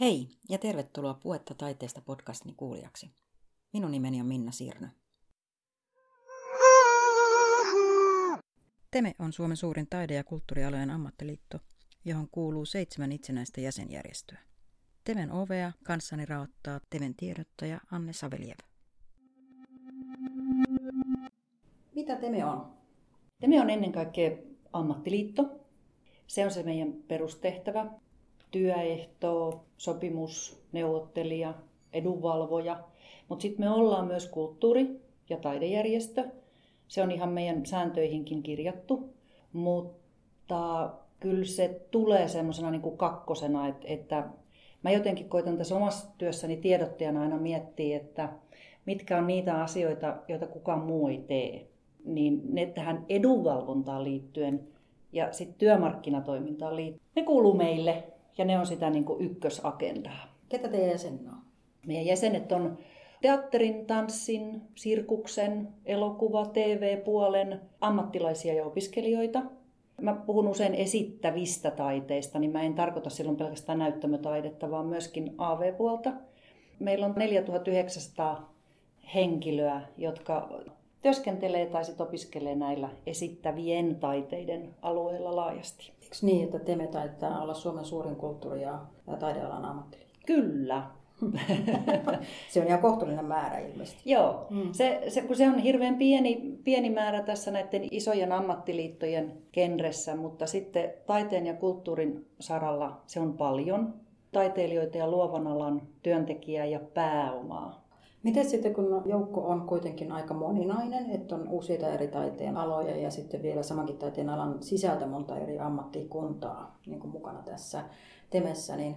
Hei ja tervetuloa Puetta taiteesta podcastini kuulijaksi. Minun nimeni on Minna Sirnö. Teme on Suomen suurin taide- ja kulttuurialojen ammattiliitto, johon kuuluu seitsemän itsenäistä jäsenjärjestöä. Temen ovea kanssani raottaa Temen tiedottaja Anne Saveliev. Mitä Teme on? Teme on ennen kaikkea ammattiliitto. Se on se meidän perustehtävä työehto, sopimusneuvottelija, edunvalvoja. Mutta sitten me ollaan myös kulttuuri- ja taidejärjestö. Se on ihan meidän sääntöihinkin kirjattu. Mutta kyllä se tulee semmoisena niin kuin kakkosena, että, että mä jotenkin koitan tässä omassa työssäni tiedottajana aina miettiä, että mitkä on niitä asioita, joita kukaan muu ei tee. Niin ne tähän edunvalvontaan liittyen ja sitten työmarkkinatoimintaan liittyen, ne kuuluu meille ja ne on sitä niin kuin ykkösagendaa. Ketä teidän jäsenet on? Meidän jäsenet on teatterin, tanssin, sirkuksen, elokuva, TV-puolen ammattilaisia ja opiskelijoita. Mä puhun usein esittävistä taiteista, niin mä en tarkoita silloin pelkästään näyttämötaidetta, vaan myöskin AV-puolta. Meillä on 4900 henkilöä, jotka työskentelee tai sit opiskelee näillä esittävien taiteiden alueilla laajasti. Eikö niin, että Teme taitaa olla Suomen suurin kulttuuri- ja taidealan ammattiliitto? Kyllä. se on ihan kohtuullinen määrä ilmeisesti. Joo, mm. se, se, kun se on hirveän pieni, pieni määrä tässä näiden isojen ammattiliittojen genressä, mutta sitten taiteen ja kulttuurin saralla se on paljon taiteilijoita ja luovan alan työntekijää ja pääomaa. Miten sitten, kun joukko on kuitenkin aika moninainen, että on useita eri taiteen aloja ja sitten vielä samankin taiteen alan sisältä monta eri ammattikuntaa niin kuin mukana tässä temessä, niin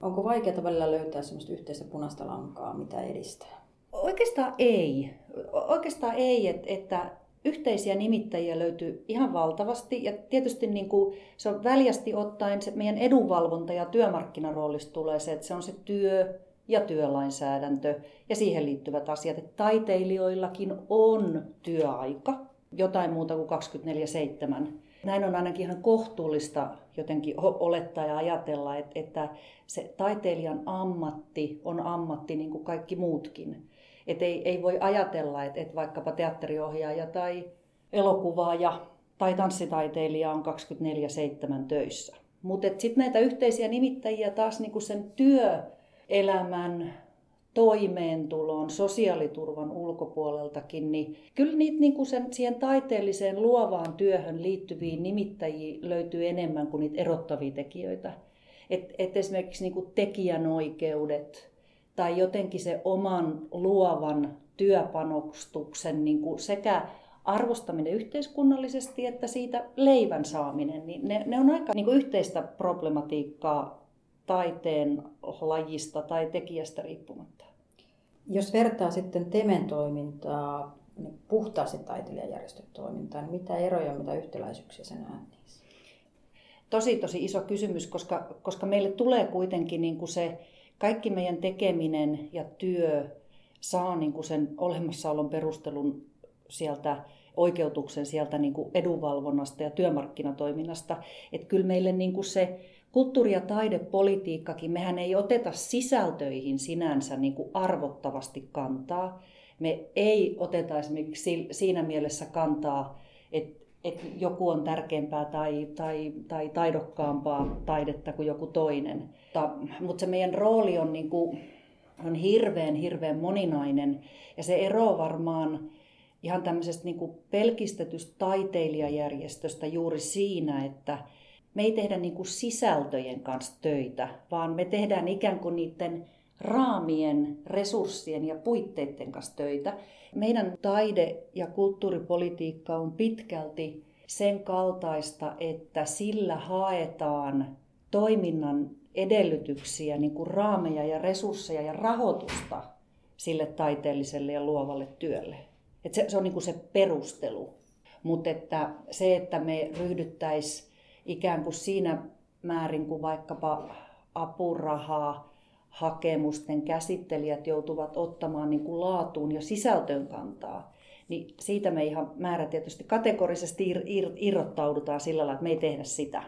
onko vaikeaa välillä löytää sellaista yhteistä punaista lankaa, mitä edistää? Oikeastaan ei. Oikeastaan ei, että, että yhteisiä nimittäjiä löytyy ihan valtavasti ja tietysti niin kuin se on väljästi ottaen se meidän edunvalvonta ja työmarkkinaroolista tulee se, että se on se työ, ja työlainsäädäntö ja siihen liittyvät asiat. Että taiteilijoillakin on työaika, jotain muuta kuin 24-7. Näin on ainakin ihan kohtuullista jotenkin olettaa ja ajatella, että se taiteilijan ammatti on ammatti niin kuin kaikki muutkin. Että ei, ei voi ajatella, että, että vaikkapa teatteriohjaaja tai elokuvaaja tai tanssitaiteilija on 24-7 töissä. Mutta sitten näitä yhteisiä nimittäjiä taas niin kuin sen työ elämän, toimeentulon, sosiaaliturvan ulkopuoleltakin, niin kyllä niitä niin kuin sen, siihen taiteelliseen luovaan työhön liittyviin nimittäjiä löytyy enemmän kuin niitä erottavia tekijöitä. Et, et esimerkiksi niin kuin tekijänoikeudet tai jotenkin se oman luovan työpanostuksen niin kuin sekä arvostaminen yhteiskunnallisesti että siitä leivän saaminen, niin ne, ne on aika niin kuin yhteistä problematiikkaa taiteen lajista tai tekijästä riippumatta. Jos vertaa sitten Temen toimintaa niin puhtaasti taiteilijajärjestön toimintaan, niin mitä eroja, mitä yhtäläisyyksiä sen näet niissä? Tosi, tosi iso kysymys, koska, koska meille tulee kuitenkin niin kuin se kaikki meidän tekeminen ja työ saa niin kuin sen olemassaolon perustelun sieltä oikeutuksen sieltä niin kuin edunvalvonnasta ja työmarkkinatoiminnasta. Että kyllä meille niin kuin se kulttuuri- ja taidepolitiikkakin, mehän ei oteta sisältöihin sinänsä niin kuin arvottavasti kantaa. Me ei oteta esimerkiksi siinä mielessä kantaa, että, että joku on tärkeämpää tai, tai, tai taidokkaampaa taidetta kuin joku toinen. Mutta, mutta se meidän rooli on, niin kuin, on hirveän, hirveän moninainen ja se ero varmaan ihan tämmöisestä niin kuin pelkistetystä taiteilijajärjestöstä juuri siinä, että me ei tehdä niin kuin sisältöjen kanssa töitä, vaan me tehdään ikään kuin niiden raamien, resurssien ja puitteiden kanssa töitä. Meidän taide- ja kulttuuripolitiikka on pitkälti sen kaltaista, että sillä haetaan toiminnan edellytyksiä, niin kuin raameja ja resursseja ja rahoitusta sille taiteelliselle ja luovalle työlle. Et se, se on niin kuin se perustelu. Mutta että se, että me ryhdyttäisiin ikään kuin siinä määrin, kuin vaikkapa apurahaa hakemusten käsittelijät joutuvat ottamaan niin kuin laatuun ja sisältöön kantaa, niin siitä me ihan määrätietoisesti kategorisesti ir- ir- irrottaudutaan sillä lailla, että me ei tehdä sitä.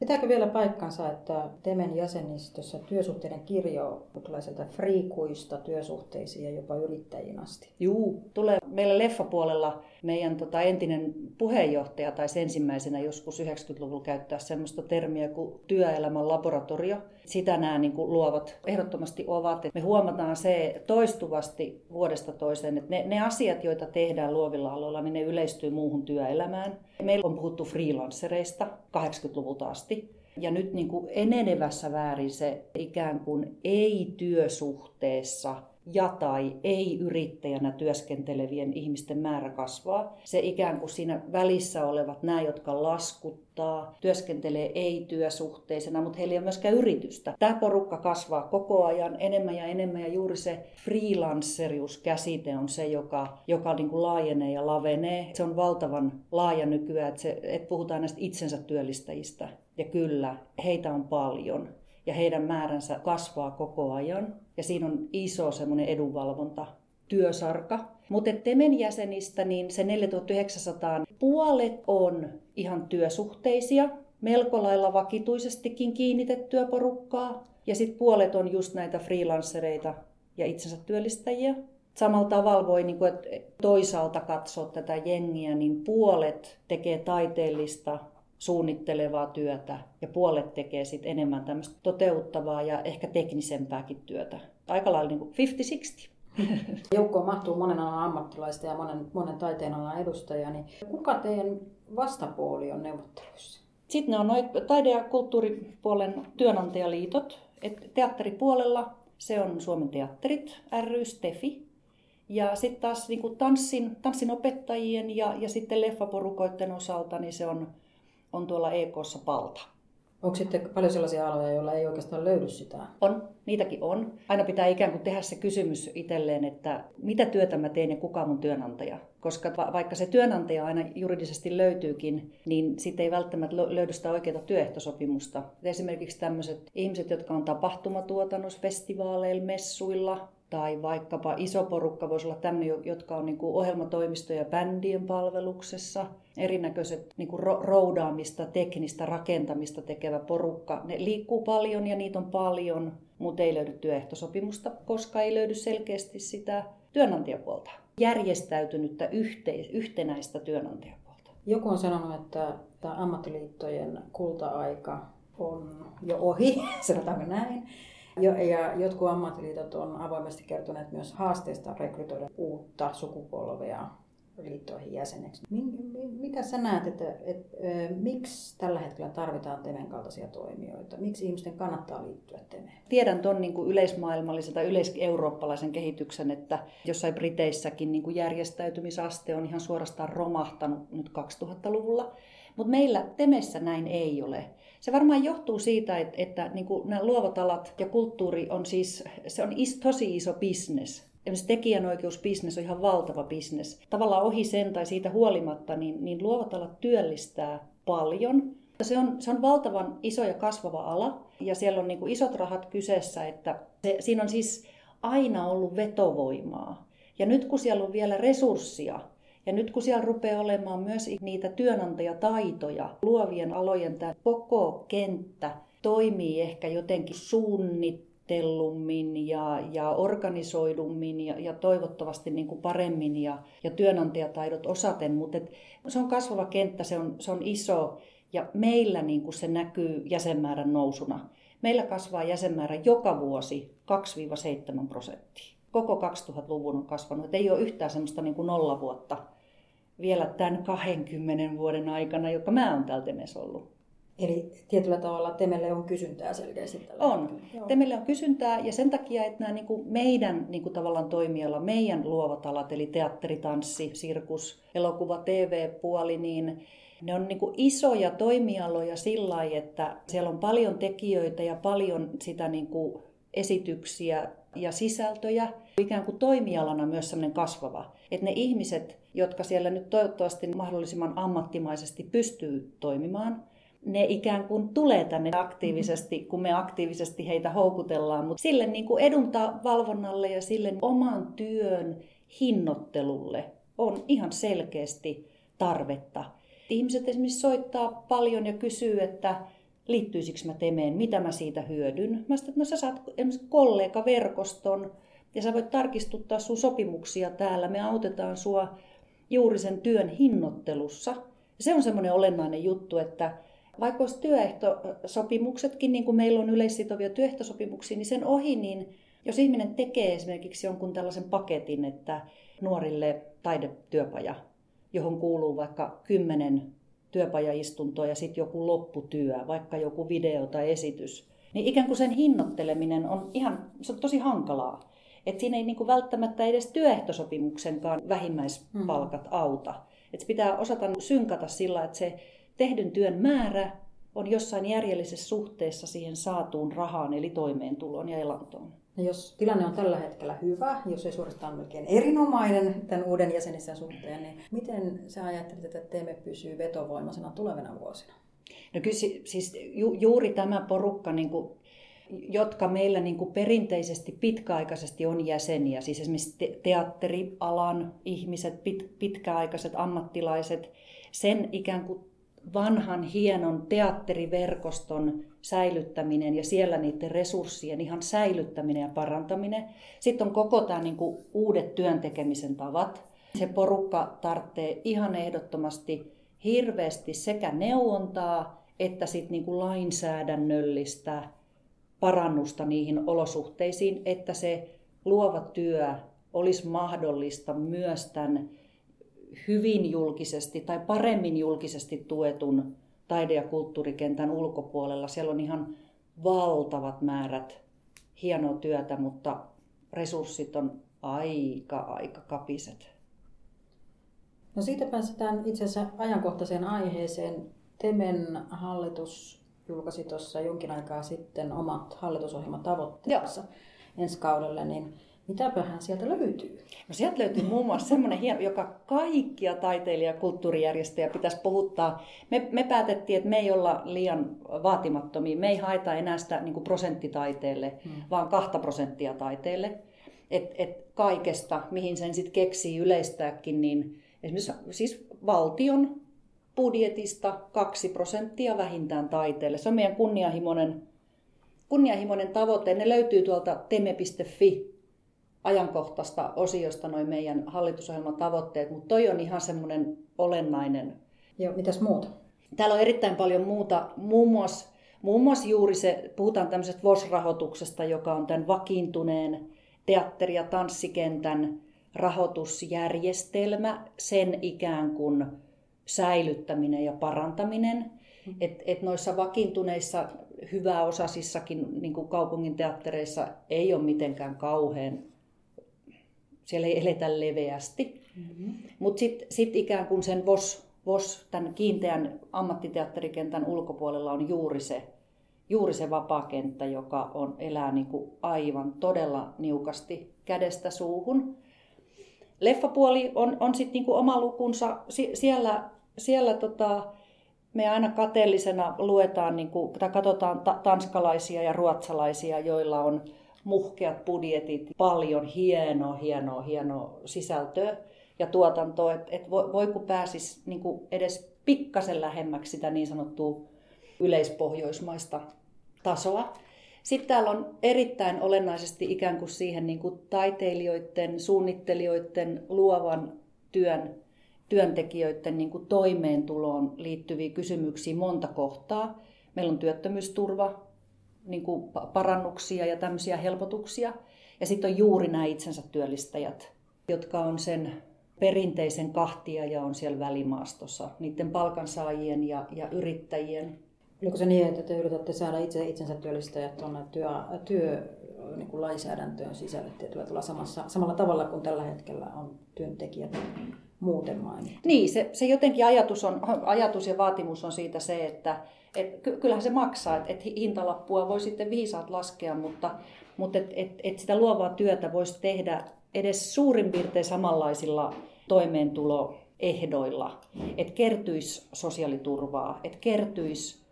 Pitääkö vielä paikkansa, että Temen jäsenistössä työsuhteiden kirjo sieltä friikuista työsuhteisiin ja jopa yrittäjiin asti? Juu, tulee meillä leffapuolella meidän tota, entinen puheenjohtaja tai ensimmäisenä joskus 90-luvulla käyttää sellaista termiä kuin työelämän laboratorio. Sitä nämä niin kuin, luovat ehdottomasti ovat. Et me huomataan se toistuvasti vuodesta toiseen, että ne, ne asiat, joita tehdään luovilla aloilla, niin ne yleistyy muuhun työelämään. Meillä on puhuttu freelancereista 80-luvulta asti. Ja nyt niin kuin enenevässä väärin se ikään kuin ei-työsuhteessa ja tai ei-yrittäjänä työskentelevien ihmisten määrä kasvaa. Se ikään kuin siinä välissä olevat, nämä, jotka laskuttaa, työskentelee ei-työsuhteisena, mutta heillä ei ole myöskään yritystä. Tämä porukka kasvaa koko ajan enemmän ja enemmän ja juuri se freelancerius-käsite on se, joka, joka niin kuin laajenee ja lavenee. Se on valtavan laaja nykyään, että, se, että puhutaan näistä itsensä työllistäjistä. Ja kyllä, heitä on paljon ja heidän määränsä kasvaa koko ajan. Ja siinä on iso semmoinen edunvalvonta työsarka. Mutta Temen jäsenistä, niin se 4900, puolet on ihan työsuhteisia, melko lailla vakituisestikin kiinnitettyä porukkaa. Ja sitten puolet on just näitä freelancereita ja itsensä työllistäjiä. Samalla tavalla voi niin kuin, toisaalta katsoa tätä jengiä, niin puolet tekee taiteellista suunnittelevaa työtä ja puolet tekee sit enemmän tämmöistä toteuttavaa ja ehkä teknisempääkin työtä. Aika lailla niin 50-60. Joukkoon mahtuu monen alan ammattilaista ja monen, monen taiteen alan edustajia, niin kuka teidän vastapuoli on neuvotteluissa? Sitten ne on noin taide- ja kulttuuripuolen työnantajaliitot. Et teatteripuolella se on Suomen teatterit ry, Stefi. Ja sitten taas niin tanssin, tanssin opettajien ja, ja sitten leffaporukoiden osalta niin se on on tuolla EKssa palta. Onko sitten paljon sellaisia aloja, joilla ei oikeastaan löydy sitä? On, niitäkin on. Aina pitää ikään kuin tehdä se kysymys itselleen, että mitä työtä mä teen ja kuka on mun työnantaja. Koska vaikka se työnantaja aina juridisesti löytyykin, niin sitten ei välttämättä löydy sitä oikeaa työehtosopimusta. Esimerkiksi tämmöiset ihmiset, jotka on tapahtumatuotannossa, festivaaleilla, messuilla, tai vaikkapa iso porukka voisi olla tämmöinen, jotka on niin kuin ohjelmatoimistoja bändien palveluksessa, erinäköiset niin kuin roudaamista, teknistä rakentamista tekevä porukka. Ne liikkuu paljon ja niitä on paljon, mutta ei löydy työehtosopimusta, koska ei löydy selkeästi sitä työnantajapuolta, järjestäytynyttä yhteis- yhtenäistä työnantajapuolta. Joku on sanonut, että tämä ammattiliittojen kulta-aika on jo ohi, sanotaanko näin. Ja jotkut ammattiliitot on avoimesti kertoneet myös haasteista rekrytoida uutta sukupolvea liittoihin jäseneksi. Mitä sä näet, että, että, että miksi tällä hetkellä tarvitaan Temen kaltaisia toimijoita? Miksi ihmisten kannattaa liittyä Temeen? Tiedän tuon niin yleismaailmallisen tai yleiseurooppalaisen kehityksen, että jossain Briteissäkin niin kuin järjestäytymisaste on ihan suorastaan romahtanut nyt 2000-luvulla. Mutta meillä Temessä näin ei ole. Se varmaan johtuu siitä, että, että niin kuin nämä luovat alat ja kulttuuri on siis, se on is, tosi iso bisnes. Esimerkiksi tekijänoikeusbisnes on ihan valtava bisnes. Tavallaan ohi sen tai siitä huolimatta, niin, niin luovat alat työllistää paljon. Se on, se on valtavan iso ja kasvava ala ja siellä on niin kuin isot rahat kyseessä, että se, siinä on siis aina ollut vetovoimaa. Ja nyt kun siellä on vielä resurssia, ja nyt kun siellä rupeaa olemaan myös niitä työnantajataitoja, luovien alojen tämä koko kenttä toimii ehkä jotenkin suunnitellummin ja, ja organisoidummin ja, ja toivottavasti niin kuin paremmin ja, ja työnantajataidot osaten, mutta et se on kasvava kenttä, se on, se on iso ja meillä niin kuin se näkyy jäsenmäärän nousuna. Meillä kasvaa jäsenmäärä joka vuosi 2-7 prosenttia. Koko 2000-luvun on kasvanut. Et ei ole yhtään semmoista niin kuin nolla vuotta vielä tämän 20 vuoden aikana, joka mä oon täällä Temessä ollut. Eli tietyllä tavalla Temelle on kysyntää selkeästi tällä On. Temelle on kysyntää ja sen takia, että nämä niin kuin meidän niin kuin tavallaan toimiala, meidän luovat alat, eli teatteri, tanssi, sirkus, elokuva, TV-puoli, niin ne on niin kuin isoja toimialoja sillä lailla, että siellä on paljon tekijöitä ja paljon sitä niin kuin esityksiä ja sisältöjä. Ikään kuin toimialana myös sellainen kasvava. Että ne ihmiset, jotka siellä nyt toivottavasti mahdollisimman ammattimaisesti pystyy toimimaan, ne ikään kuin tulee tänne aktiivisesti, kun me aktiivisesti heitä houkutellaan, mutta sille niin kuin edunvalvonnalle ja sille oman työn hinnoittelulle on ihan selkeästi tarvetta. Ihmiset esimerkiksi soittaa paljon ja kysyy, että liittyisikö mä Temeen, mitä mä siitä hyödyn. Mä sanoin, että no sä saat kollegaverkoston ja sä voit tarkistuttaa sun sopimuksia täällä. Me autetaan sua juuri sen työn hinnoittelussa. Se on semmoinen olennainen juttu, että vaikka olisi työehtosopimuksetkin, niin kuin meillä on yleissitovia työehtosopimuksia, niin sen ohi, niin jos ihminen tekee esimerkiksi jonkun tällaisen paketin, että nuorille taidetyöpaja, johon kuuluu vaikka kymmenen työpajaistuntoa ja sitten joku lopputyö, vaikka joku video tai esitys, niin ikään kuin sen hinnoitteleminen on ihan, se on tosi hankalaa. Että siinä ei niinku välttämättä edes työehtosopimuksenkaan vähimmäispalkat mm. auta. Että pitää osata synkata sillä, että se tehdyn työn määrä on jossain järjellisessä suhteessa siihen saatuun rahaan, eli toimeentuloon ja elantoon. Ja jos tilanne on tällä hetkellä hyvä, jos ei suorastaan melkein erinomainen tämän uuden jäsenisen suhteen, niin miten sä ajattelet, että teemme pysyy vetovoimaisena tulevina vuosina? No kyllä siis ju, juuri tämä porukka, niin kuin, jotka meillä niin kuin perinteisesti pitkäaikaisesti on jäseniä, siis esimerkiksi te- teatterialan ihmiset, pit, pitkäaikaiset ammattilaiset, sen ikään kuin vanhan hienon teatteriverkoston säilyttäminen ja siellä niiden resurssien ihan säilyttäminen ja parantaminen. Sitten on koko tämä niin kuin uudet työntekemisen tavat. Se porukka tarvitsee ihan ehdottomasti hirveästi sekä neuvontaa että sitten niin kuin lainsäädännöllistä parannusta niihin olosuhteisiin, että se luova työ olisi mahdollista myös tämän hyvin julkisesti tai paremmin julkisesti tuetun taide- ja kulttuurikentän ulkopuolella. Siellä on ihan valtavat määrät hienoa työtä, mutta resurssit on aika, aika kapiset. No siitä päästään itse asiassa ajankohtaiseen aiheeseen. Temen hallitus julkaisi tuossa jonkin aikaa sitten omat hallitusohjelmatavoitteensa ensi kaudelle, niin Mitäpähän sieltä löytyy? No sieltä löytyy muun muassa semmoinen hieno, joka kaikkia taiteilija- ja kulttuurijärjestöjä pitäisi puhuttaa. Me, me päätettiin, että me ei olla liian vaatimattomia. Me ei haeta enää sitä niin prosenttitaiteelle, hmm. vaan kahta prosenttia taiteelle. Et, et kaikesta, mihin sen sitten keksii yleistääkin, niin esimerkiksi siis valtion budjetista kaksi prosenttia vähintään taiteelle. Se on meidän kunnianhimoinen, kunnianhimoinen tavoite. Ne löytyy tuolta teme.fi ajankohtaista osiosta noin meidän hallitusohjelman tavoitteet, mutta toi on ihan semmoinen olennainen. Joo, mitäs muuta? Täällä on erittäin paljon muuta, muun muassa, muun muassa juuri se, puhutaan tämmöisestä VOS-rahoituksesta, joka on tämän vakiintuneen teatteri- ja tanssikentän rahoitusjärjestelmä, sen ikään kuin säilyttäminen ja parantaminen. Mm. Et, et noissa vakiintuneissa hyväosaisissakin niin kuin kaupungin teattereissa ei ole mitenkään kauhean siellä ei eletä leveästi. Mm-hmm. Mutta sitten sit ikään kuin sen VOS, VOS, tämän kiinteän ammattiteatterikentän ulkopuolella on juuri se, juuri se vapaakenttä, joka on, elää niin kuin aivan todella niukasti kädestä suuhun. Leffapuoli on, on sitten niin oma lukunsa. Sie, siellä siellä tota, me aina kateellisena luetaan niin kuin, tai katsotaan ta- tanskalaisia ja ruotsalaisia, joilla on muhkeat budjetit, paljon hienoa, hienoa, hienoa sisältöä ja tuotantoa, että et voi, voi kun pääsis niin kuin edes pikkasen lähemmäksi sitä niin sanottua yleispohjoismaista tasoa. Sitten täällä on erittäin olennaisesti ikään kuin siihen niin kuin taiteilijoiden, suunnittelijoiden, luovan työn työntekijöiden niin kuin toimeentuloon liittyviä kysymyksiä monta kohtaa. Meillä on työttömyysturva, niin kuin parannuksia ja tämmöisiä helpotuksia. Ja sitten on juuri nämä itsensä työllistäjät, jotka on sen perinteisen kahtia ja on siellä välimaastossa, niiden palkansaajien ja, ja yrittäjien. Oliko se niin, että te yritätte saada itse itsensä työllistäjät tuonne työ, työ niin kuin lainsäädäntöön sisälle tietyllä tavalla samassa, samalla tavalla kuin tällä hetkellä on työntekijät muuten mainittu? Niin, se, se jotenkin ajatus, on, ajatus ja vaatimus on siitä se, että et kyllähän se maksaa, että et hintalappua voi sitten viisaat laskea, mutta, mutta et, et, et sitä luovaa työtä voisi tehdä edes suurin piirtein samanlaisilla toimeentuloehdoilla, että kertyisi sosiaaliturvaa, että kertyisi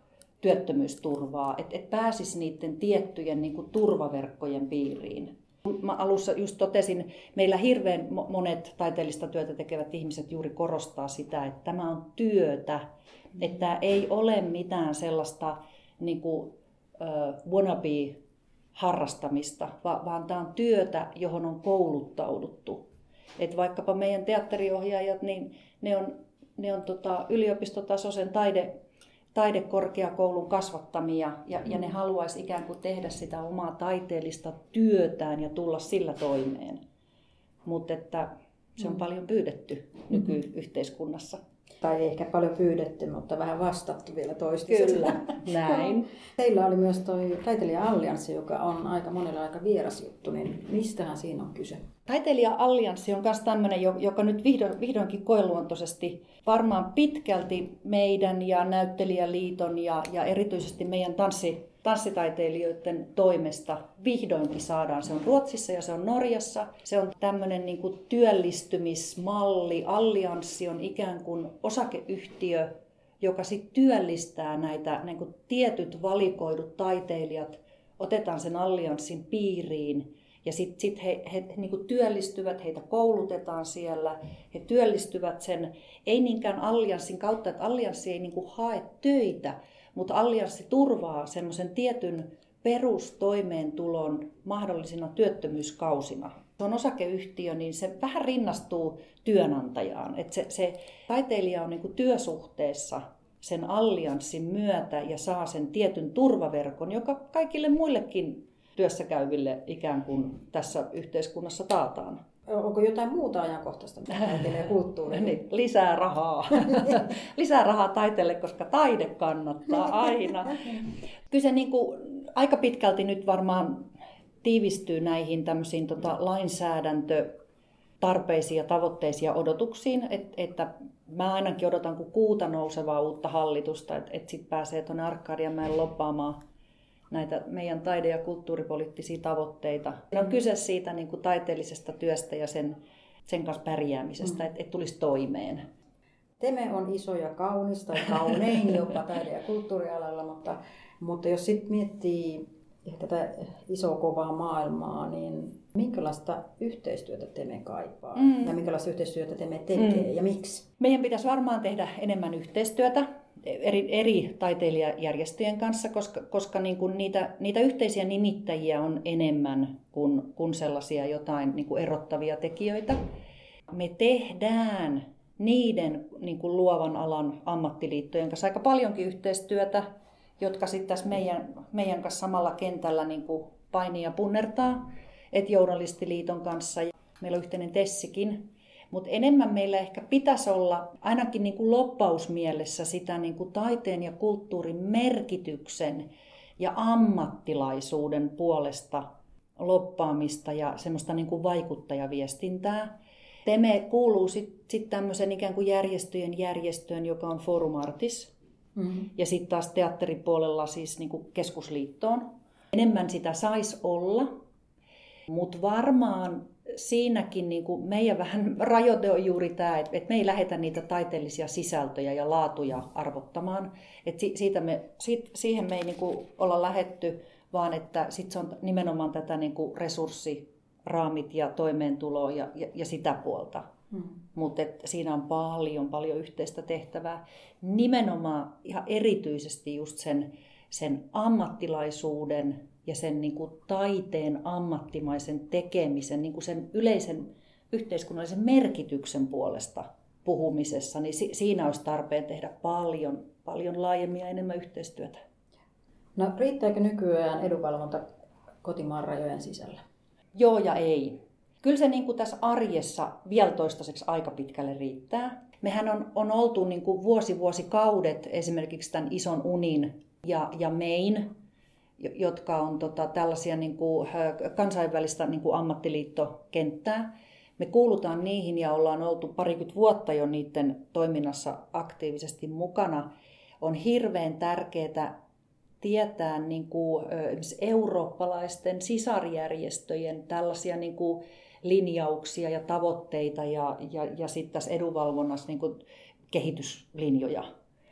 työttömyysturvaa, että et pääsisi niiden tiettyjen niin turvaverkkojen piiriin. Mä alussa just totesin, meillä hirveän monet taiteellista työtä tekevät ihmiset juuri korostaa sitä, että tämä on työtä, että ei ole mitään sellaista niin kuin, uh, wannabe harrastamista, vaan, vaan tämä on työtä, johon on kouluttauduttu. Et vaikkapa meidän teatteriohjaajat, niin ne on, ne on tota yliopistotasoisen taide, taidekorkeakoulun kasvattamia ja, ja ne haluaisi ikään kuin tehdä sitä omaa taiteellista työtään ja tulla sillä toimeen. Mutta että se on mm. paljon pyydetty nykyyhteiskunnassa. Tai ei ehkä paljon pyydetty, mutta vähän vastattu vielä toistisesti. Kyllä, näin. Teillä oli myös tuo taiteilija-allianssi, joka on aika monella aika vieras juttu, niin mistähän siinä on kyse? Taiteilija-allianssi on myös tämmöinen, joka nyt vihdoin, vihdoinkin koeluontoisesti varmaan pitkälti meidän ja Näyttelijäliiton ja, ja erityisesti meidän tanssi, tanssitaiteilijoiden toimesta vihdoinkin saadaan. Se on Ruotsissa ja se on Norjassa. Se on tämmöinen niin kuin työllistymismalli. Allianssi on ikään kuin osakeyhtiö, joka sitten työllistää näitä niin kuin tietyt valikoidut taiteilijat, otetaan sen allianssin piiriin ja sitten sit he, he, niin työllistyvät, heitä koulutetaan siellä, he työllistyvät sen, ei niinkään allianssin kautta, että allianssi ei niin hae töitä, mutta allianssi turvaa semmoisen tietyn perustoimeentulon mahdollisina työttömyyskausina. Se on osakeyhtiö, niin se vähän rinnastuu työnantajaan. Että se, se taiteilija on niin työsuhteessa sen allianssin myötä ja saa sen tietyn turvaverkon, joka kaikille muillekin työssä käyville ikään kuin tässä yhteiskunnassa taataan. Onko jotain muuta ajankohtaista, mitä taiteelle kulttuuri? niin, lisää rahaa. lisää rahaa taiteelle, koska taide kannattaa aina. Kyllä se niin kuin, aika pitkälti nyt varmaan tiivistyy näihin tämmöisiin tota, lainsäädäntö tarpeisiin ja tavoitteisiin ja odotuksiin, Et, että mä ainakin odotan kuin kuuta nousevaa uutta hallitusta, että et sitten pääsee tuonne Arkadianmäen loppaamaan näitä meidän taide- ja kulttuuripoliittisia tavoitteita. On kyse siitä niin kuin taiteellisesta työstä ja sen, sen kanssa pärjäämisestä, mm. että et tulisi toimeen. Teme on iso ja kaunis tai kaunein jopa taide- ja kulttuurialalla, mutta, mutta jos sitten miettii tätä isoa kovaa maailmaa, niin minkälaista yhteistyötä Teme kaipaa mm. ja minkälaista yhteistyötä Teme tekee mm. ja miksi? Meidän pitäisi varmaan tehdä enemmän yhteistyötä eri, eri taiteilijajärjestöjen kanssa, koska, koska niin kuin niitä, niitä yhteisiä nimittäjiä on enemmän kuin, kuin sellaisia jotain niin kuin erottavia tekijöitä. Me tehdään niiden niin kuin luovan alan ammattiliittojen kanssa aika paljonkin yhteistyötä, jotka sitten tässä meidän, meidän kanssa samalla kentällä niin kuin painii ja punnertaa. Et Journalistiliiton kanssa. Meillä on yhteinen Tessikin, mutta enemmän meillä ehkä pitäisi olla ainakin niin kuin loppausmielessä sitä niin kuin taiteen ja kulttuurin merkityksen ja ammattilaisuuden puolesta loppaamista ja semmoista niin kuin vaikuttajaviestintää. Teme kuuluu sitten sit tämmöisen ikään kuin järjestöjen järjestöön, joka on Forum Artis. Mm-hmm. Ja sitten taas teatteripuolella siis niin kuin keskusliittoon. Enemmän sitä saisi olla, mutta varmaan siinäkin niin kuin meidän vähän rajoite on juuri tämä, että, että me ei lähetä niitä taiteellisia sisältöjä ja laatuja arvottamaan. Että siitä me, siitä, siihen me ei niin kuin olla lähetty, vaan että sit se on nimenomaan tätä niin kuin resurssiraamit ja toimeentulo ja, ja, ja sitä puolta. Hmm. Mutta siinä on paljon, paljon yhteistä tehtävää. Nimenomaan ihan erityisesti just sen, sen ammattilaisuuden ja sen niin kuin taiteen ammattimaisen tekemisen, niin kuin sen yleisen yhteiskunnallisen merkityksen puolesta puhumisessa, niin si- siinä olisi tarpeen tehdä paljon, paljon laajemmin ja enemmän yhteistyötä. No riittääkö nykyään edunvalvonta kotimaan rajojen sisällä? Joo ja ei. Kyllä se niin kuin tässä arjessa vielä toistaiseksi aika pitkälle riittää. Mehän on, on oltu niin kuin vuosi vuosikaudet esimerkiksi tämän ison unin ja, ja mein jotka on tota, tällaisia niin kuin, kansainvälistä niin kuin ammattiliittokenttää. Me kuulutaan niihin ja ollaan oltu parikymmentä vuotta jo niiden toiminnassa aktiivisesti mukana. On hirveän tärkeää tietää niin kuin, eurooppalaisten sisarjärjestöjen tällaisia niin kuin, linjauksia ja tavoitteita ja, ja, ja sitten tässä edunvalvonnassa niin kuin, kehityslinjoja.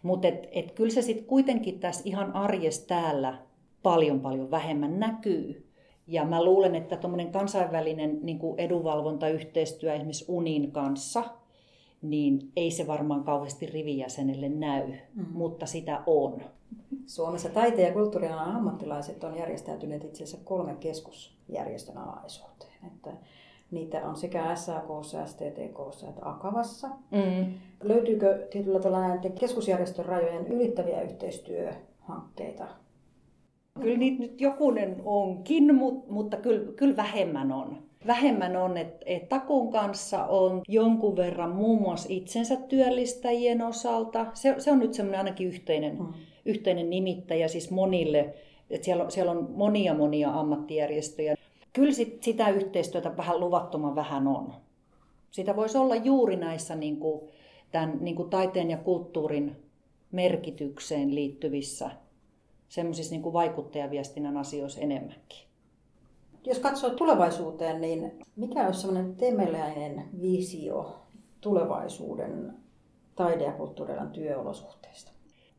Mutta et, et kyllä se sitten kuitenkin tässä ihan arjessa täällä paljon paljon vähemmän näkyy. Ja mä luulen, että tuommoinen kansainvälinen niin kuin edunvalvontayhteistyö esimerkiksi UNin kanssa, niin ei se varmaan kauheasti rivijäsenelle näy, mm. mutta sitä on. Suomessa taiteen ja kulttuurialan ammattilaiset on järjestäytyneet itse asiassa kolme keskusjärjestön alaisuuteen. Että niitä on sekä SAK, STTK että Akavassa. Mm. Löytyykö tietyllä tavalla näiden keskusjärjestön rajojen ylittäviä yhteistyöhankkeita? Kyllä niitä nyt jokunen onkin, mutta kyllä, kyllä vähemmän on. Vähemmän on, että et Takun kanssa on jonkun verran muun muassa itsensä työllistäjien osalta. Se, se on nyt semmoinen ainakin yhteinen, mm. yhteinen nimittäjä siis monille. Että siellä, on, siellä on monia monia ammattijärjestöjä. Kyllä sit, sitä yhteistyötä vähän luvattoman vähän on. Sitä voisi olla juuri näissä niin kuin, tämän, niin kuin taiteen ja kulttuurin merkitykseen liittyvissä semmoisissa niin vaikuttajaviestinnän asioissa enemmänkin. Jos katsoo tulevaisuuteen, niin mikä olisi semmoinen temeläinen visio tulevaisuuden taide- ja kulttuurialan työolosuhteista?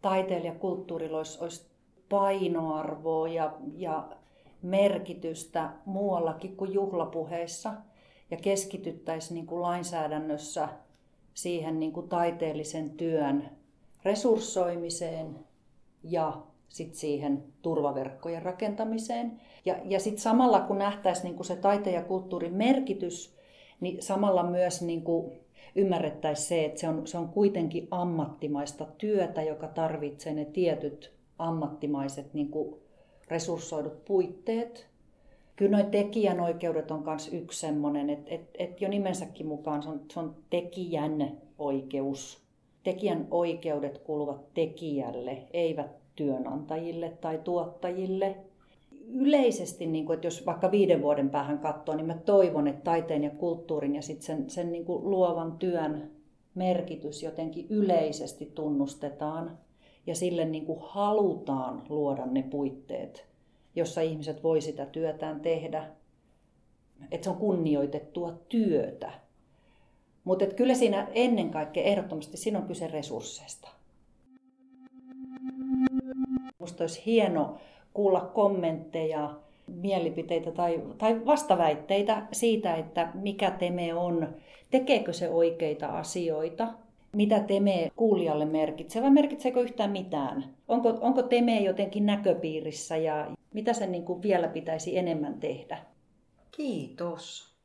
Taiteella ja kulttuurilla olisi, olisi painoarvoa ja, ja merkitystä muuallakin kuin juhlapuheissa ja keskityttäisiin niin kuin lainsäädännössä siihen niin kuin taiteellisen työn resurssoimiseen ja sit siihen turvaverkkojen rakentamiseen. Ja, ja sitten samalla kun nähtäisiin niin kuin se taiteen ja kulttuurin merkitys, niin samalla myös niin kuin ymmärrettäisiin se, että se on, se on kuitenkin ammattimaista työtä, joka tarvitsee ne tietyt ammattimaiset niin kuin resurssoidut puitteet. Kyllä nuo tekijänoikeudet on myös yksi semmoinen, että et, et jo nimensäkin mukaan se on, se on tekijän oikeus. Tekijän oikeudet kuuluvat tekijälle, eivät työnantajille tai tuottajille. Yleisesti, niin kuin, että jos vaikka viiden vuoden päähän katsoo, niin mä toivon, että taiteen ja kulttuurin ja sit sen, sen niin kuin luovan työn merkitys jotenkin yleisesti tunnustetaan ja sille niin kuin halutaan luoda ne puitteet, jossa ihmiset voi sitä työtään tehdä. Että se on kunnioitettua työtä. Mutta kyllä siinä ennen kaikkea ehdottomasti siinä on kyse resursseista. Minusta olisi hieno kuulla kommentteja, mielipiteitä tai, tai vastaväitteitä siitä, että mikä Teme on, tekeekö se oikeita asioita, mitä Teme kuulijalle merkitsee vai merkitseekö yhtään mitään? Onko, onko Teme jotenkin näköpiirissä ja mitä sen niin kuin vielä pitäisi enemmän tehdä? Kiitos.